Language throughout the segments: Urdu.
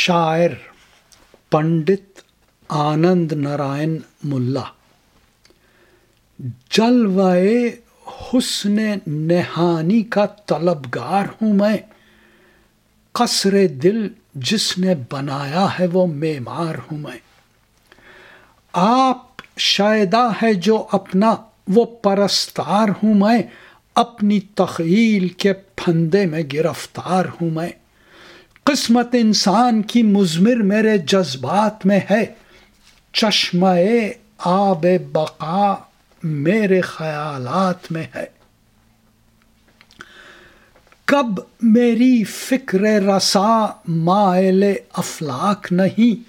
شاعر پنڈت آنند نارائن ملا۔ جلوائے حسن نہانی کا طلبگار ہوں میں۔ قصر دل جس نے بنایا ہے وہ معمار ہوں میں۔ آپ شائدہ ہے جو اپنا وہ پرستار ہوں میں۔ اپنی تخیل کے پھندے میں گرفتار ہوں میں۔ قسمت انسان کی مزمر میرے جذبات میں ہے۔ چشمہ آب بقا میرے خیالات میں ہے۔ کب میری فکر رسا مائل افلاک نہیں،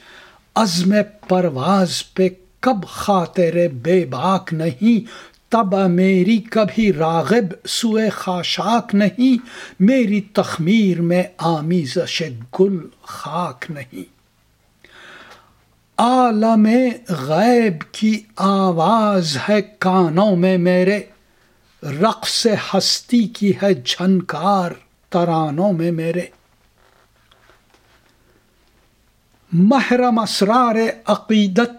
عزم پرواز پہ کب خاطر بے باک نہیں۔ تب میری کبھی راغب سوئے خاشاک نہیں، میری تخمیر میں آمیزش گل خاک نہیں۔ عالم غیب کی آواز ہے کانوں میں میرے، رقص ہستی کی ہے جھنکار ترانوں میں میرے۔ محرم اسرار عقیدت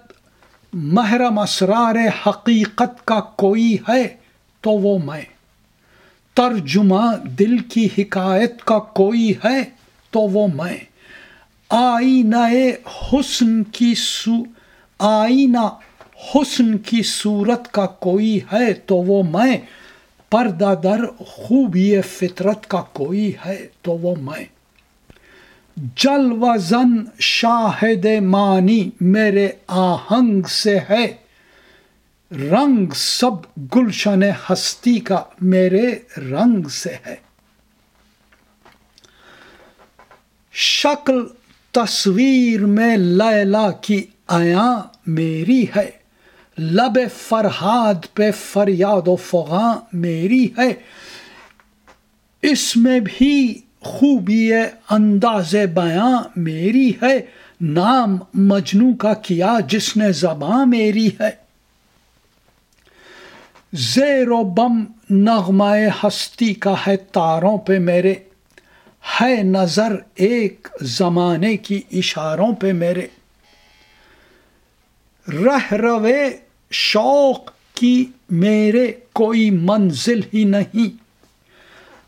محرم اسرار حقیقت کا کوئی ہے تو وہ میں۔ ترجمہ دل کی حکایت کا کوئی ہے تو وہ میں۔ آئینہ حسن کی سو آئینہ حسن کی صورت کا کوئی ہے تو وہ میں۔ پردہ در خوبی فطرت کا کوئی ہے تو وہ میں۔ جل و زن شاہد مانی میرے آہنگ سے ہے۔ رنگ سب گلشن ہستی کا میرے رنگ سے ہے۔ شکل تصویر میں لیلا کی آیا میری ہے۔ لب فرحاد پہ فریاد و فغاں میری ہے۔ اس میں بھی خوبی انداز بیاں میری ہے، نام مجنو کا کیا جس نے زباں میری ہے۔ زیر و بم نغمہ ہستی کا ہے تاروں پہ میرے۔ ہے نظر ایک زمانے کی اشاروں پہ میرے۔ رہ روے شوق کی میرے کوئی منزل ہی نہیں۔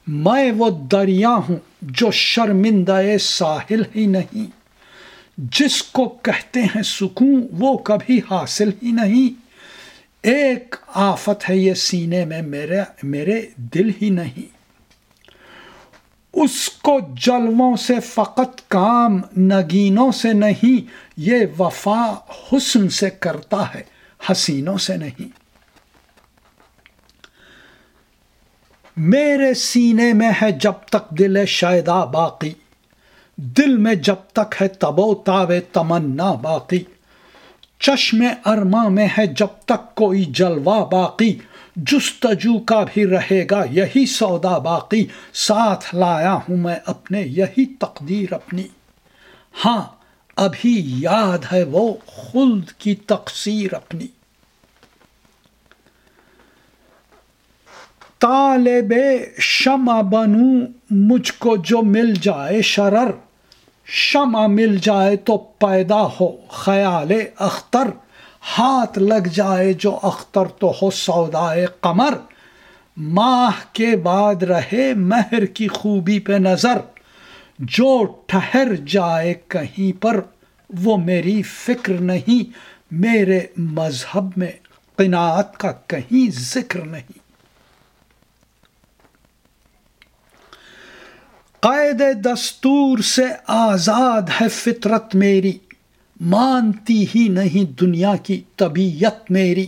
میں وہ دریا ہوں جو شرمندہ ساحل ہی نہیں۔ جس کو کہتے ہیں سکون، وہ کبھی حاصل ہی نہیں۔ ایک آفت ہے یہ سینے میں میرے میرے دل ہی نہیں۔ اس کو جلووں سے فقط کام، نگینوں سے نہیں، یہ وفا حسن سے کرتا ہے، حسینوں سے نہیں۔ میرے سینے میں ہے جب تک دل شائدہ باقی۔ دل میں جب تک ہے تبو تاو تمنا باقی۔ چشم ارما میں ہے جب تک کوئی جلوہ باقی۔ جستجو کا بھی رہے گا یہی سودا باقی۔ ساتھ لایا ہوں میں اپنے، یہی تقدیر اپنی۔ ہاں ابھی یاد ہے وہ خلد کی تقسیر اپنی۔ طالب شمع بنوں مجھ کو جو مل جائے شرر۔ شمع مل جائے تو پیدا ہو، خیال اختر۔ ہاتھ لگ جائے جو اختر تو ہو سودائے قمر۔ ماہ کے بعد رہے مہر کی خوبی پہ نظر۔ جو ٹھہر جائے کہیں پر، وہ میری فکر نہیں۔ میرے مذہب میں قناعت کا کہیں ذکر نہیں۔ قید دستور سے آزاد ہے فطرت میری، مانتی ہی نہیں دنیا کی طبیعت میری۔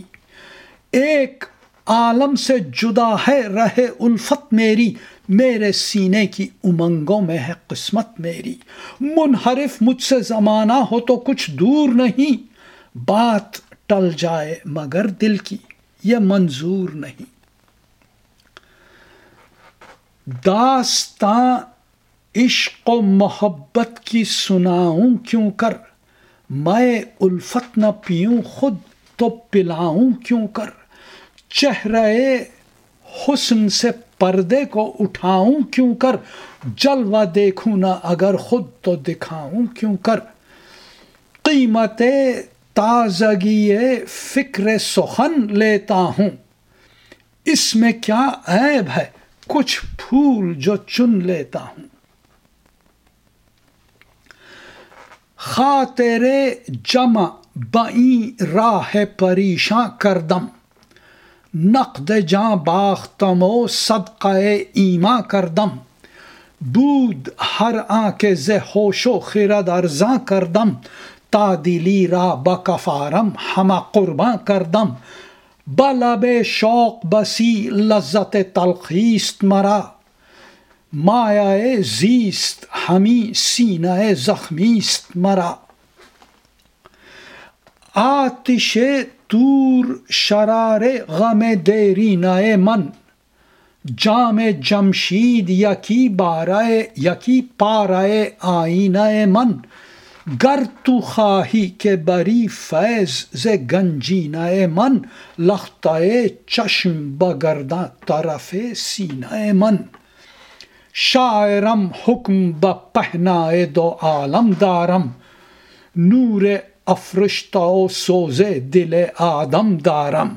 ایک عالم سے جدا ہے رہے الفت میری، میرے سینے کی امنگوں میں ہے قسمت میری۔ منحرف مجھ سے زمانہ ہو تو کچھ دور نہیں، بات ٹل جائے مگر دل کی، یہ منظور نہیں۔ داستان عشق و محبت کی سناؤں کیوں کر؟ میں الفت نہ پیوں، خود تو پلاؤں کیوں کر؟ چہرے حسن سے پردے کو اٹھاؤں کیوں کر؟ جلوہ دیکھوں نہ اگر خود تو دکھاؤں کیوں کر؟ قیمت تازگی فکر سخن لیتا ہوں۔ اس میں کیا عیب ہے؟ کچھ پھول جو چن لیتا ہوں۔ خاطر جمع بئی راہ پریشاں کردم۔ نقد جاں باختم و صدقہ ایما کردم۔ بود ہر آنکھ ز ہوش و خرد ارزاں کردم۔ تا دلی را بکفارم ہما قرباں کردم۔ بلب شوق بسی لذت تلخیست مرا۔ مایہ زیست، ہمی سینہ زخمیست مرا۔ آتش تور، شرار غم دیرینہ من۔ جام جمشید، یکی بارہ یکی پارہ آئینہ من۔ گر تو خواہی کہ بری فیض ز گنجینہ من۔ لختہ چشم بگرداں طرف سینہ من۔ شاعرم حکم بپہنائے دو عالم دارم. نور افرشتہ و سوز دل آدم دارم.